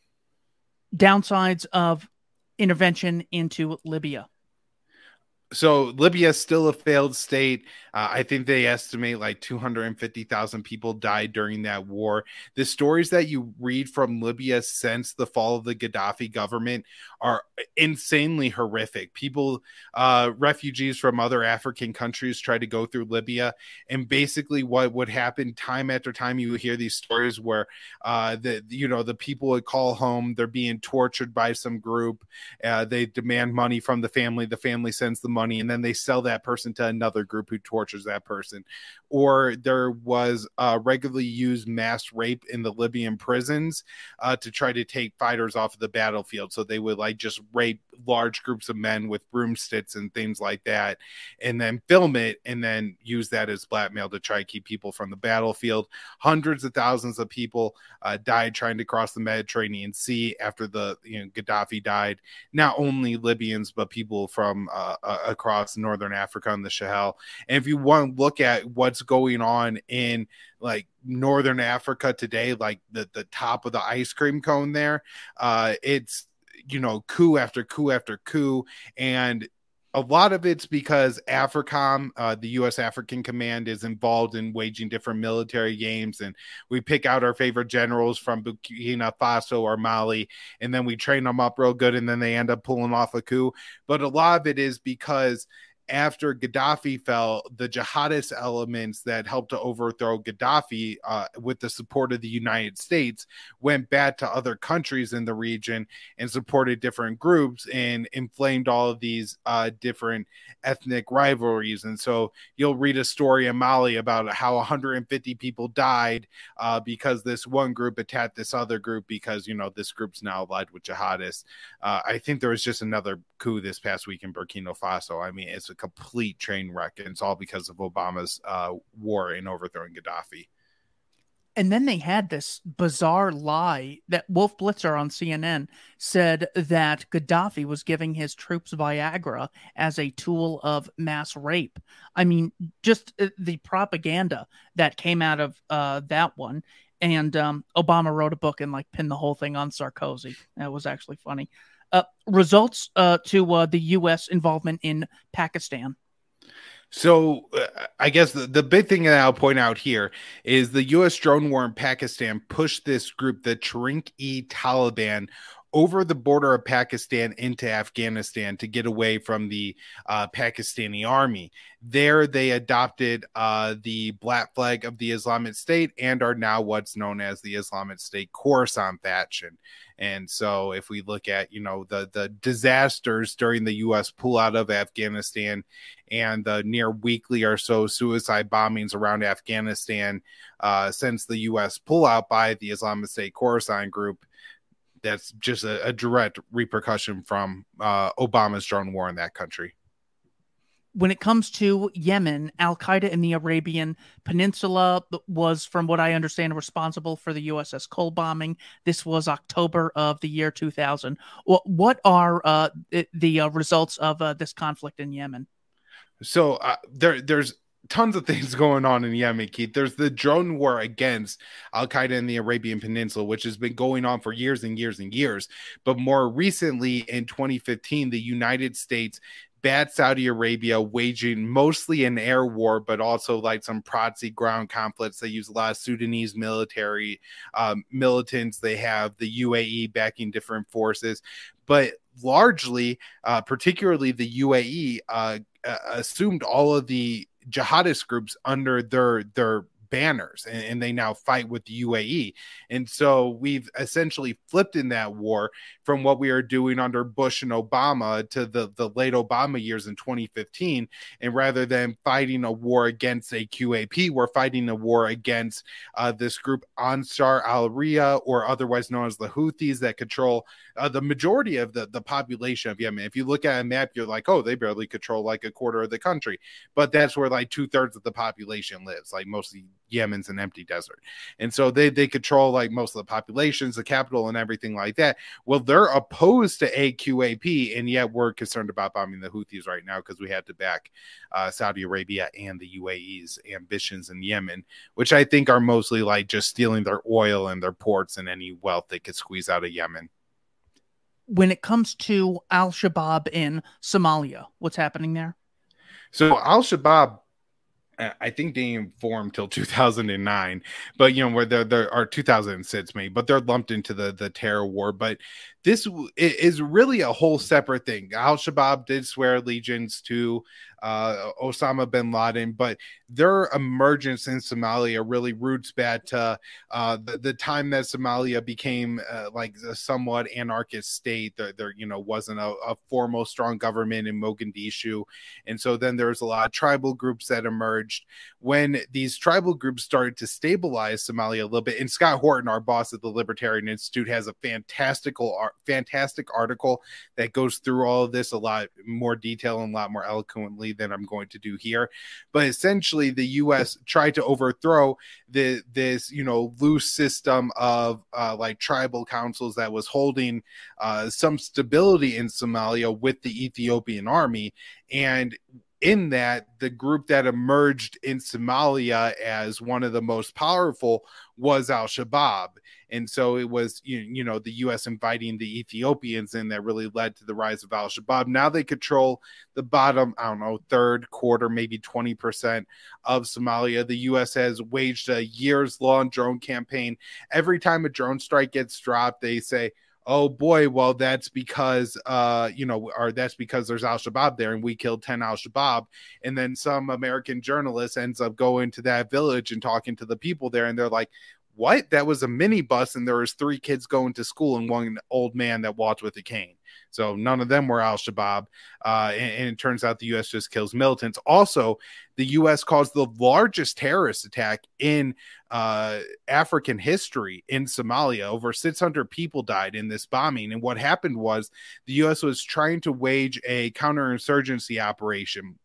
Downsides of intervention into Libya so Libya is still a failed state. Uh, I think they estimate like 250,000 people died during that war. The stories that you read from Libya since the fall of the Gaddafi government are insanely horrific. People, uh, refugees from other African countries try to go through Libya, and basically what would happen time after time, you hear these stories where uh, the you know the people would call home, they're being tortured by some group, uh, they demand money from the family, the family sends them money and then they sell that person to another group who tortures that person or there was regularly used mass rape in the libyan prisons uh, to try to take fighters off of the battlefield. So they would like just rape large groups of men with broomsticks and things like that and then film it and then use that as blackmail to try to keep people from the battlefield. Hundreds of thousands of people uh, died trying to cross the mediterranean sea after the you know gaddafi died. Not only libyans but people from uh, across northern Africa and the Sahel. And if you want to look at what's going on in like northern Africa today, like the the top of the ice cream cone there, uh, it's you know coup after coup after coup, and a lot of it's because AFRICOM, uh, the U.S. African Command, is involved in waging different military games, and we pick out our favorite generals from Burkina Faso or Mali, and then we train them up real good, and then they end up pulling off a coup. But a lot of it is because after Gaddafi fell, the jihadist elements that helped to overthrow Gaddafi uh, with the support of the United States went back to other countries in the region and supported different groups and inflamed all of these uh, different ethnic rivalries. And so you'll read a story in Mali about how 150 people died uh, because this one group attacked this other group because, you know, this group's now allied with jihadists. Uh, I think there was just another coup this past week in Burkina Faso. I mean, it's a complete train wreck, and it's all because of Obama's uh, war in overthrowing Gaddafi. And then they had this bizarre lie that Wolf Blitzer on CNN said that Gaddafi was giving his troops Viagra as a tool of mass rape. I mean, just uh, the propaganda that came out of uh, that one. And um, Obama wrote a book and like pinned the whole thing on Sarkozy. That was actually funny. Uh, results uh, to uh, the U.S. involvement in Pakistan. So, uh, I guess the, the big thing that I'll point out here is the U.S. drone war in Pakistan pushed this group, the Tehrik e Taliban, over the border of Pakistan into Afghanistan to get away from the uh, Pakistani army. There, they adopted uh, the black flag of the Islamic State and are now what's known as the Islamic State Khorasan faction. And so, if we look at you know the the disasters during the U.S. pullout of Afghanistan and the near weekly or so suicide bombings around Afghanistan uh, since the U.S. pullout by the Islamic State Khorasan group, that's just a, a direct repercussion from uh, Obama's drone war in that country. When it comes to Yemen, Al Qaeda in the Arabian Peninsula was, from what I understand, responsible for the USS Cole bombing. This was October of the year 2000. What are uh, the uh, results of uh, this conflict in Yemen? So uh, there, there's tons of things going on in Yemen, Keith. There's the drone war against Al Qaeda in the Arabian Peninsula, which has been going on for years and years and years. But more recently, in 2015, the United States bad Saudi Arabia waging mostly an air war, but also like some proxy ground conflicts. They use a lot of Sudanese military um, militants. They have the UAE backing different forces, but largely, uh, particularly the UAE, uh, uh, assumed all of the jihadist groups under their their banners and, and, they now fight with the UAE. And so we've essentially flipped in that war from what we are doing under Bush and Obama to the, the late Obama years in 2015. And rather than fighting a war against AQAP, we're fighting a war against uh, this group Ansar Allah, or otherwise known as the Houthis, that control uh, the majority of the, the population of Yemen. If you look at a map, you're like, oh, they barely control like a quarter of the country. But that's where like two thirds of the population lives, like mostly Yemen's an empty desert. And so they, they control like most of the populations, the capital, and everything like that. Well, they're opposed to AQAP, and yet we're concerned about bombing the Houthis right now because we had to back uh, Saudi Arabia and the UAE's ambitions in Yemen, which I think are mostly like just stealing their oil and their ports and any wealth they could squeeze out of Yemen. When it comes to Al Shabaab in Somalia, what's happening there? So Al Shabaab I think they form till 2009, but you know where there are they're or 2006 maybe, but they're lumped into the the terror war. But this is really a whole separate thing. Al Shabaab did swear allegiance to uh, Osama bin Laden, but their emergence in Somalia really roots back to uh, the, the time that Somalia became uh, like a somewhat anarchist state. There, there you know, wasn't a, a, formal strong government in Mogadishu, and so then there's a lot of tribal groups that emerged. When these tribal groups started to stabilize Somalia a little bit, and Scott Horton, our boss at the Libertarian Institute, has a fantastical, fantastic article that goes through all of this a lot more detail and a lot more eloquently than I'm going to do here. But essentially, the U.S. tried to overthrow the this you know loose system of uh, like tribal councils that was holding uh, some stability in Somalia with the Ethiopian army and in that the group that emerged in Somalia as one of the most powerful was Al Shabaab. And so it was, you, you know, the U.S. inviting the Ethiopians in that really led to the rise of Al Shabaab. Now they control the bottom, I don't know, third quarter, maybe 20% of Somalia. The U.S. has waged a years long drone campaign. Every time a drone strike gets dropped, they say, oh boy, well, that's because, uh, you know, or that's because there's Al Shabaab there and we killed 10 Al Shabaab. And then some American journalist ends up going to that village and talking to the people there. And they're like, what? That was a minibus and there was three kids going to school and one old man that walked with a cane. So none of them were Al Shabaab. Uh, and, and, it turns out the U.S. just kills militants. Also, the U.S. caused the largest terrorist attack in uh, African history in Somalia. Over 600 people died in this bombing. And what happened was the U.S. was trying to wage a counterinsurgency operation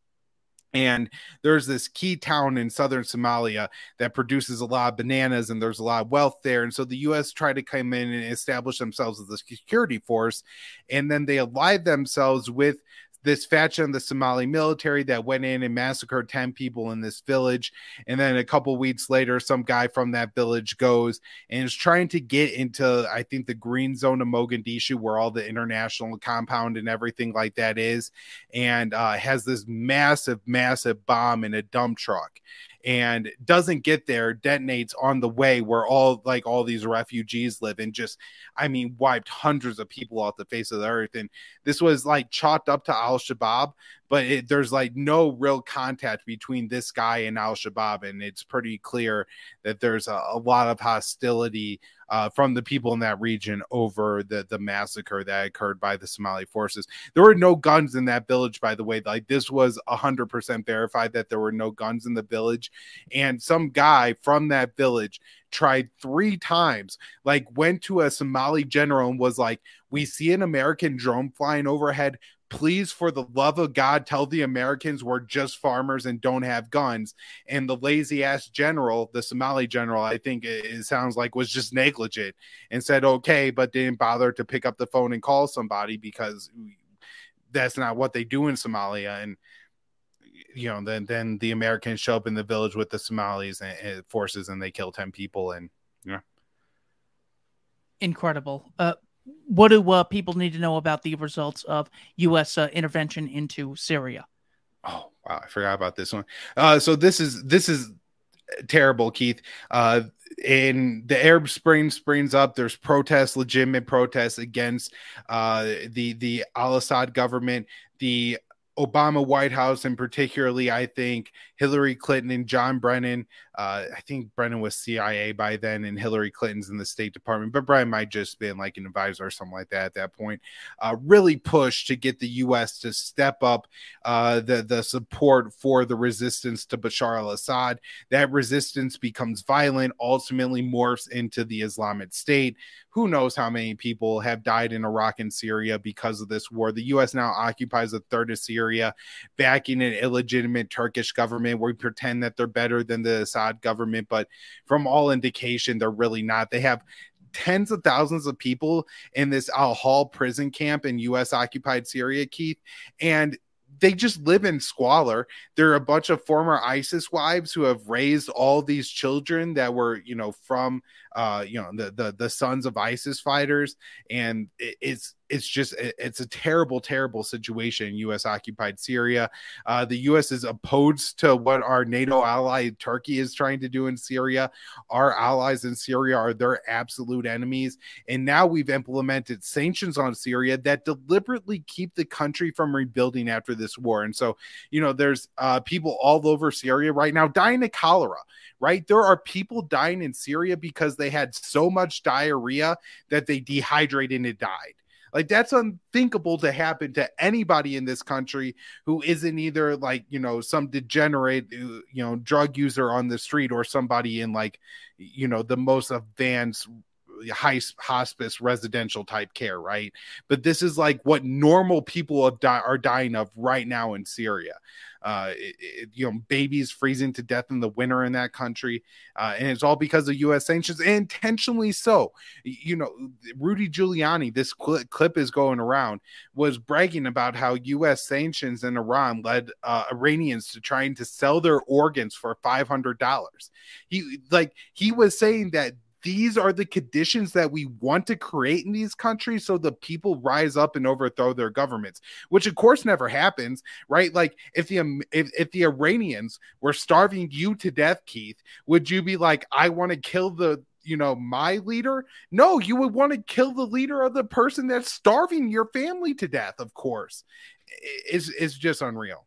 and there's this key town in southern Somalia that produces a lot of bananas and there's a lot of wealth there. And so the US tried to come in and establish themselves as a security force. And then they allied themselves with this faction of the Somali military that went in and massacred 10 people in this village. And then a couple weeks later, some guy from that village goes and is trying to get into, I think, the green zone of Mogadishu, where all the international compound and everything like that is, and uh, has this massive, massive bomb in a dump truck and doesn't get there, detonates on the way where all like all these refugees live and just, I mean, wiped hundreds of people off the face of the earth. And this was like chalked up to Shabaab, but it, there's like no real contact between this guy and Al Shabaab. And it's pretty clear that there's a, a lot of hostility uh, from the people in that region over the the massacre that occurred by the Somali forces. There were no guns in that village, by the way. Like this was hundred percent verified that there were no guns in the village, and some guy from that village tried three times, like went to a Somali general and was like, "We see an American drone flying overhead please, for the love of God, tell the Americans we're just farmers and don't have guns. And the lazy ass general, the Somali general, I think it, sounds like was just negligent and said, okay, but didn't bother to pick up the phone and call somebody because that's not what they do in Somalia. And, you know, then, then the Americans show up in the village with the Somalis and, and forces and they kill 10 people. And, yeah. Incredible. Uh, what do uh, people need to know about the results of U.S. Uh, intervention into Syria? Oh wow, I forgot about this one. Uh, so this is this is terrible, Keith. Uh, in the Arab Spring springs up. There's protests, legitimate protests against uh, the the Al Assad government. The Obama White House, and particularly, I think Hillary Clinton and John Brennan. Uh, I think Brennan was CIA by then, and Hillary Clinton's in the State Department, but Brennan might just been like an advisor or something like that at that point. Uh, really pushed to get the U.S. to step up uh, the the support for the resistance to Bashar al-Assad. That resistance becomes violent, ultimately morphs into the Islamic State. Who knows how many people have died in Iraq and Syria because of this war? The U.S. now occupies a third of Syria, backing an illegitimate Kurdish government government. We pretend that they're better than the Assad government, but from all indication, they're really not. They have tens of thousands of people in this Al Hol prison camp in U.S. occupied Syria, Keith, and they just live in squalor. There are a bunch of former ISIS wives who have raised all these children that were, you know, from, uh, you know, the the the sons of ISIS fighters, and it's it's just it's a terrible terrible situation us occupied syria. Uh, the us is opposed to what our nato ally turkey is trying to do in syria. Our allies in syria are their absolute enemies. And now we've implemented sanctions on syria that deliberately keep the country from rebuilding after this war. And so you know there's uh, people all over syria right now dying of cholera right? There are people dying in syria because they had so much diarrhea that they dehydrated and died. Like that's unthinkable to happen to anybody in this country who isn't either like, you know, some degenerate, uh, you know, drug user on the street or somebody in like, you know, the most advanced hospice residential type care, right? But this is like what normal people di- are dying of right now in Syria uh, it, it, you know, babies freezing to death in the winter in that country. Uh, and it's all because of U.S. sanctions, intentionally so. You know, Rudy Giuliani, this cl- clip is going around, was bragging about how U.S. sanctions in Iran led uh, Iranians to trying to sell their organs for $500. He, like, he was saying that these are the conditions that we want to create in these countries so the people rise up and overthrow their governments which of course never happens right like if the um, if, if the iranians were starving you to death keith would you be like i want to kill the you know, my leader. No, you would want to kill the leader of the person that's starving your family to death, of course. Is is just unreal.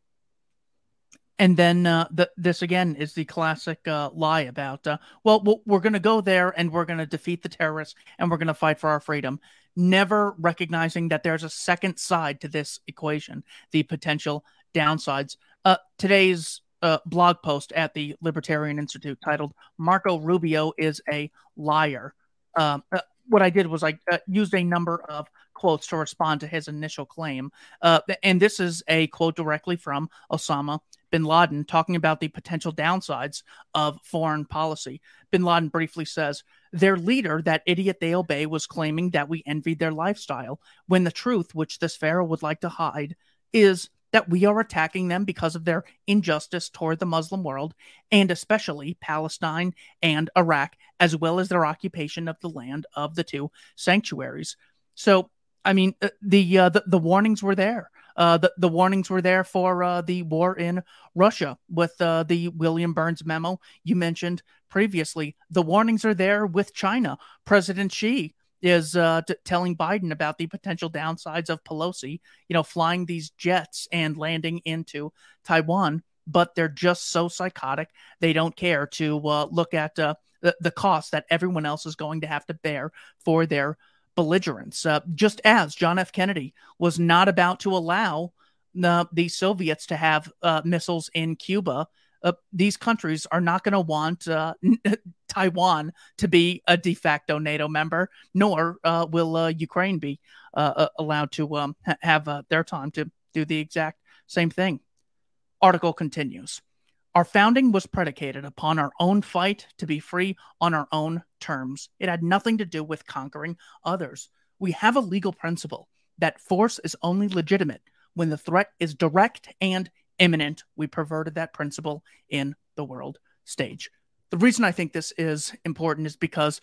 And then uh, the, this again is the classic uh, lie about, uh, well, we're going to go there and we're going to defeat the terrorists and we're going to fight for our freedom. Never recognizing that there's a second side to this equation, the potential downsides. Uh, today's uh, blog post at the Libertarian Institute titled Marco Rubio is a liar. Um, uh, what I did was I uh, used a number of quotes to respond to his initial claim. Uh, and this is a quote directly from Osama bin Laden talking about the potential downsides of foreign policy. Bin Laden briefly says, Their leader, that idiot they obey, was claiming that we envied their lifestyle, when the truth, which this pharaoh would like to hide, is that we are attacking them because of their injustice toward the Muslim world, and especially Palestine and Iraq, as well as their occupation of the land of the two sanctuaries. So, I mean, uh, the uh, the, the warnings were there. Uh, the, the warnings were there for uh, the war in Russia with uh, the William Burns memo you mentioned previously. The warnings are there with China. President Xi is uh, t- telling Biden about the potential downsides of Pelosi, you know, flying these jets and landing into Taiwan. But they're just so psychotic, they don't care to uh, look at the, the cost that everyone else is going to have to bear for their belligerence. Uh, just as John F. Kennedy was not about to allow the, Soviets to have uh, missiles in Cuba uh, these countries are not going to want uh, Taiwan to be a de facto NATO member, nor uh, will Ukraine be allowed to um, ha- have their time to do the exact same thing. Article continues. Our founding was predicated upon our own fight to be free on our own terms. It had nothing to do with conquering others. We have a legal principle that force is only legitimate when the threat is direct and imminent. We perverted that principle in the world stage. The reason I think this is important is because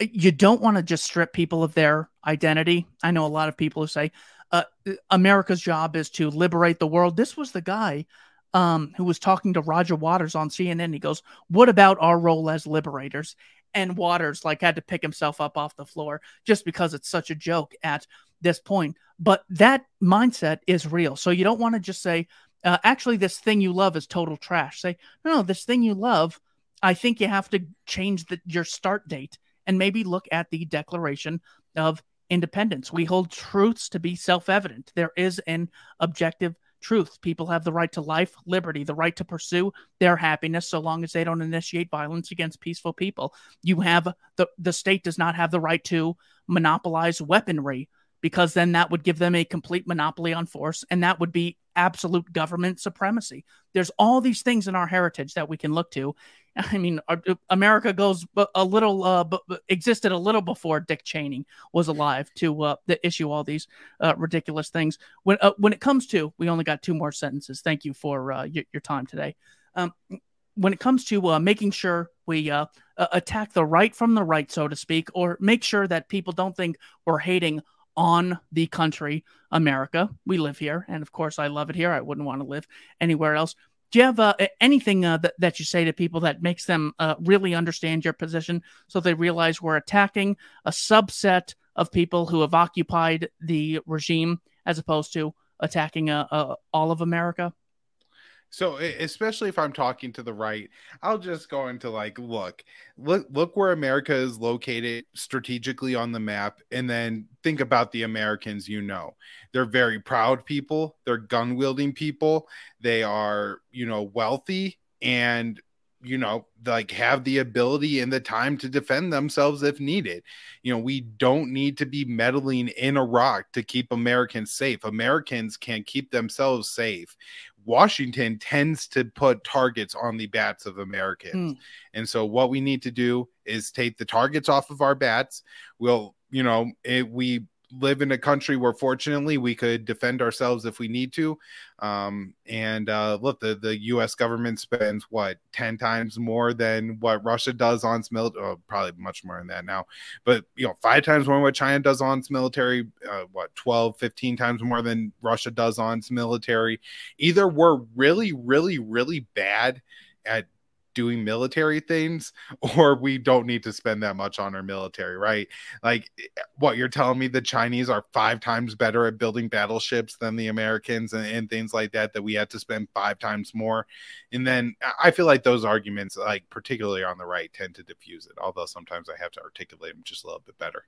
you don't want to just strip people of their identity. I know a lot of people who say uh, America's job is to liberate the world. This was the guy um, who was talking to Roger Waters on CNN. He goes, "What about our role as liberators?" And Waters like had to pick himself up off the floor just because it's such a joke at this point. But that mindset is real. So you don't want to just say, uh, actually, this thing you love is total trash. Say, no, no, this thing you love, I think you have to change the, your start date and maybe look at the Declaration of Independence. We hold truths to be self evident. There is an objective truth. People have the right to life, liberty, the right to pursue their happiness so long as they don't initiate violence against peaceful people. You have the, the state does not have the right to monopolize weaponry because then that would give them a complete monopoly on force and that would be absolute government supremacy. There's all these things in our heritage that we can look to. I mean, uh, America goes a little, uh, existed a little before Dick Cheney was alive to uh, issue all these uh, ridiculous things. When uh, when it comes to, we only got two more sentences. Thank you for uh, your, your, time today. Um, when it comes to making sure we attack the right from the right, so to speak, or make sure that people don't think we're hating on the country, America. We live here, and of course, I love it here. I wouldn't want to live anywhere else. Do you have uh, anything uh, that, that you say to people that makes them uh, really understand your position so they realize we're attacking a subset of people who have occupied the regime as opposed to attacking uh, uh, all of America? So especially if I'm talking to the right, I'll just go into like, look, look, look where America is located strategically on the map, and then think about the Americans you know. They're very proud people, they're gun wielding people, they are, you know, wealthy and you know, like have the ability and the time to defend themselves if needed. You know, we don't need to be meddling in Iraq to keep Americans safe. Americans can keep themselves safe. Washington tends to put targets on the bats of Americans. Mm. And so what we need to do is take the targets off of our bats. We'll, you know, it, we live in a country where fortunately we could defend ourselves if we need to. Um, and uh, look, the, the U.S. government spends what 10 times more than what Russia does on its military, oh, probably much more than that now, but you know, five times more than what China does on its military, uh, what 12, 15 times more than Russia does on its military. Either we're really, really, really bad at doing military things or we don't need to spend that much on our military, right? Like what you're telling me the Chinese are five times better at building battleships than the Americans and, and things like that, that we had to spend five times more. And then I feel like those arguments, like particularly on the right, tend to diffuse it, although sometimes I have to articulate them just a little bit better.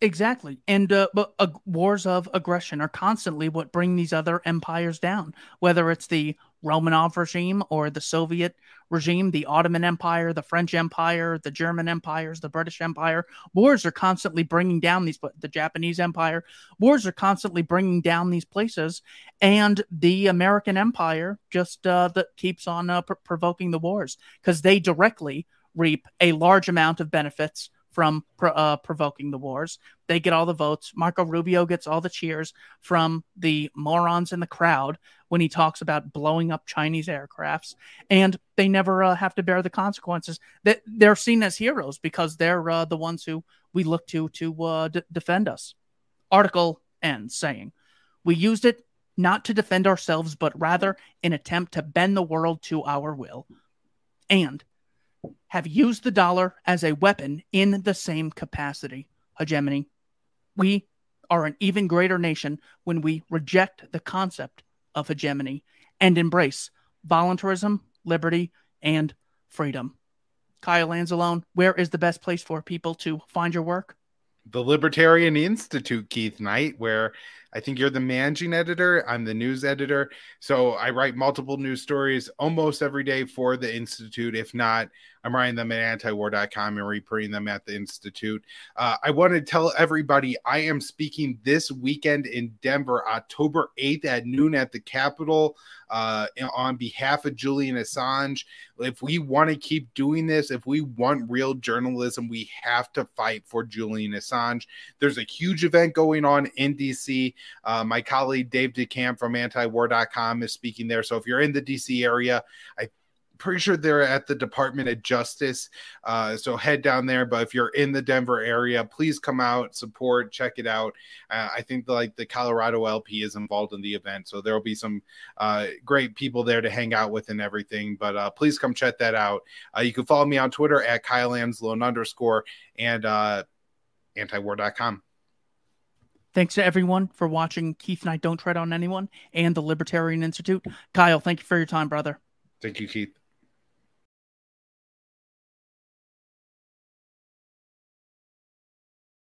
Exactly. And uh, but uh, wars of aggression are constantly what bring these other empires down, whether it's the Romanov regime or the Soviet regime, the Ottoman Empire, the French Empire, the German empires, the British Empire. Wars are constantly bringing down these, the Japanese Empire. Wars are constantly bringing down these places. And the American Empire just uh, that keeps on uh, pr- provoking the wars because they directly reap a large amount of benefits from uh, provoking the wars. They get all the votes. Marco Rubio gets all the cheers from the morons in the crowd when he talks about blowing up Chinese aircrafts, and they never uh, have to bear the consequences. That they're seen as heroes because they're uh, the ones who we look to to uh, d- defend us. Article ends saying, "We used it not to defend ourselves, but rather in attempt to bend the world to our will." And have used the dollar as a weapon in the same capacity. Hegemony. We are an even greater nation when we reject the concept of hegemony and embrace voluntarism, liberty, and freedom. Kyle Anzalone, where is the best place for people to find your work? The Libertarian Institute, Keith Knight, where I think you're the managing editor. I'm the news editor. So I write multiple news stories almost every day for the Institute. If not, I'm writing them at antiwar.com and reprinting them at the Institute. Uh, I want to tell everybody I am speaking this weekend in Denver, October 8th at noon at the Capitol uh, on behalf of Julian Assange. If we want to keep doing this, if we want real journalism, we have to fight for Julian Assange. There's a huge event going on in DC. Uh, my colleague Dave DeCamp from antiwar.com is speaking there. So if you're in the DC area, I pretty sure they're at the Department of Justice. Uh, so head down there. But if you're in the Denver area, please come out, support, check it out. Uh, I think the, like the Colorado LP is involved in the event, so there will be some uh, great people there to hang out with and everything. But uh, please come check that out. Uh, you can follow me on Twitter at Kyle underscore and uh, antiwar.com. Thanks to everyone for watching Keith and I Don't Tread on Anyone and the Libertarian Institute. Kyle, thank you for your time, brother. Thank you, Keith.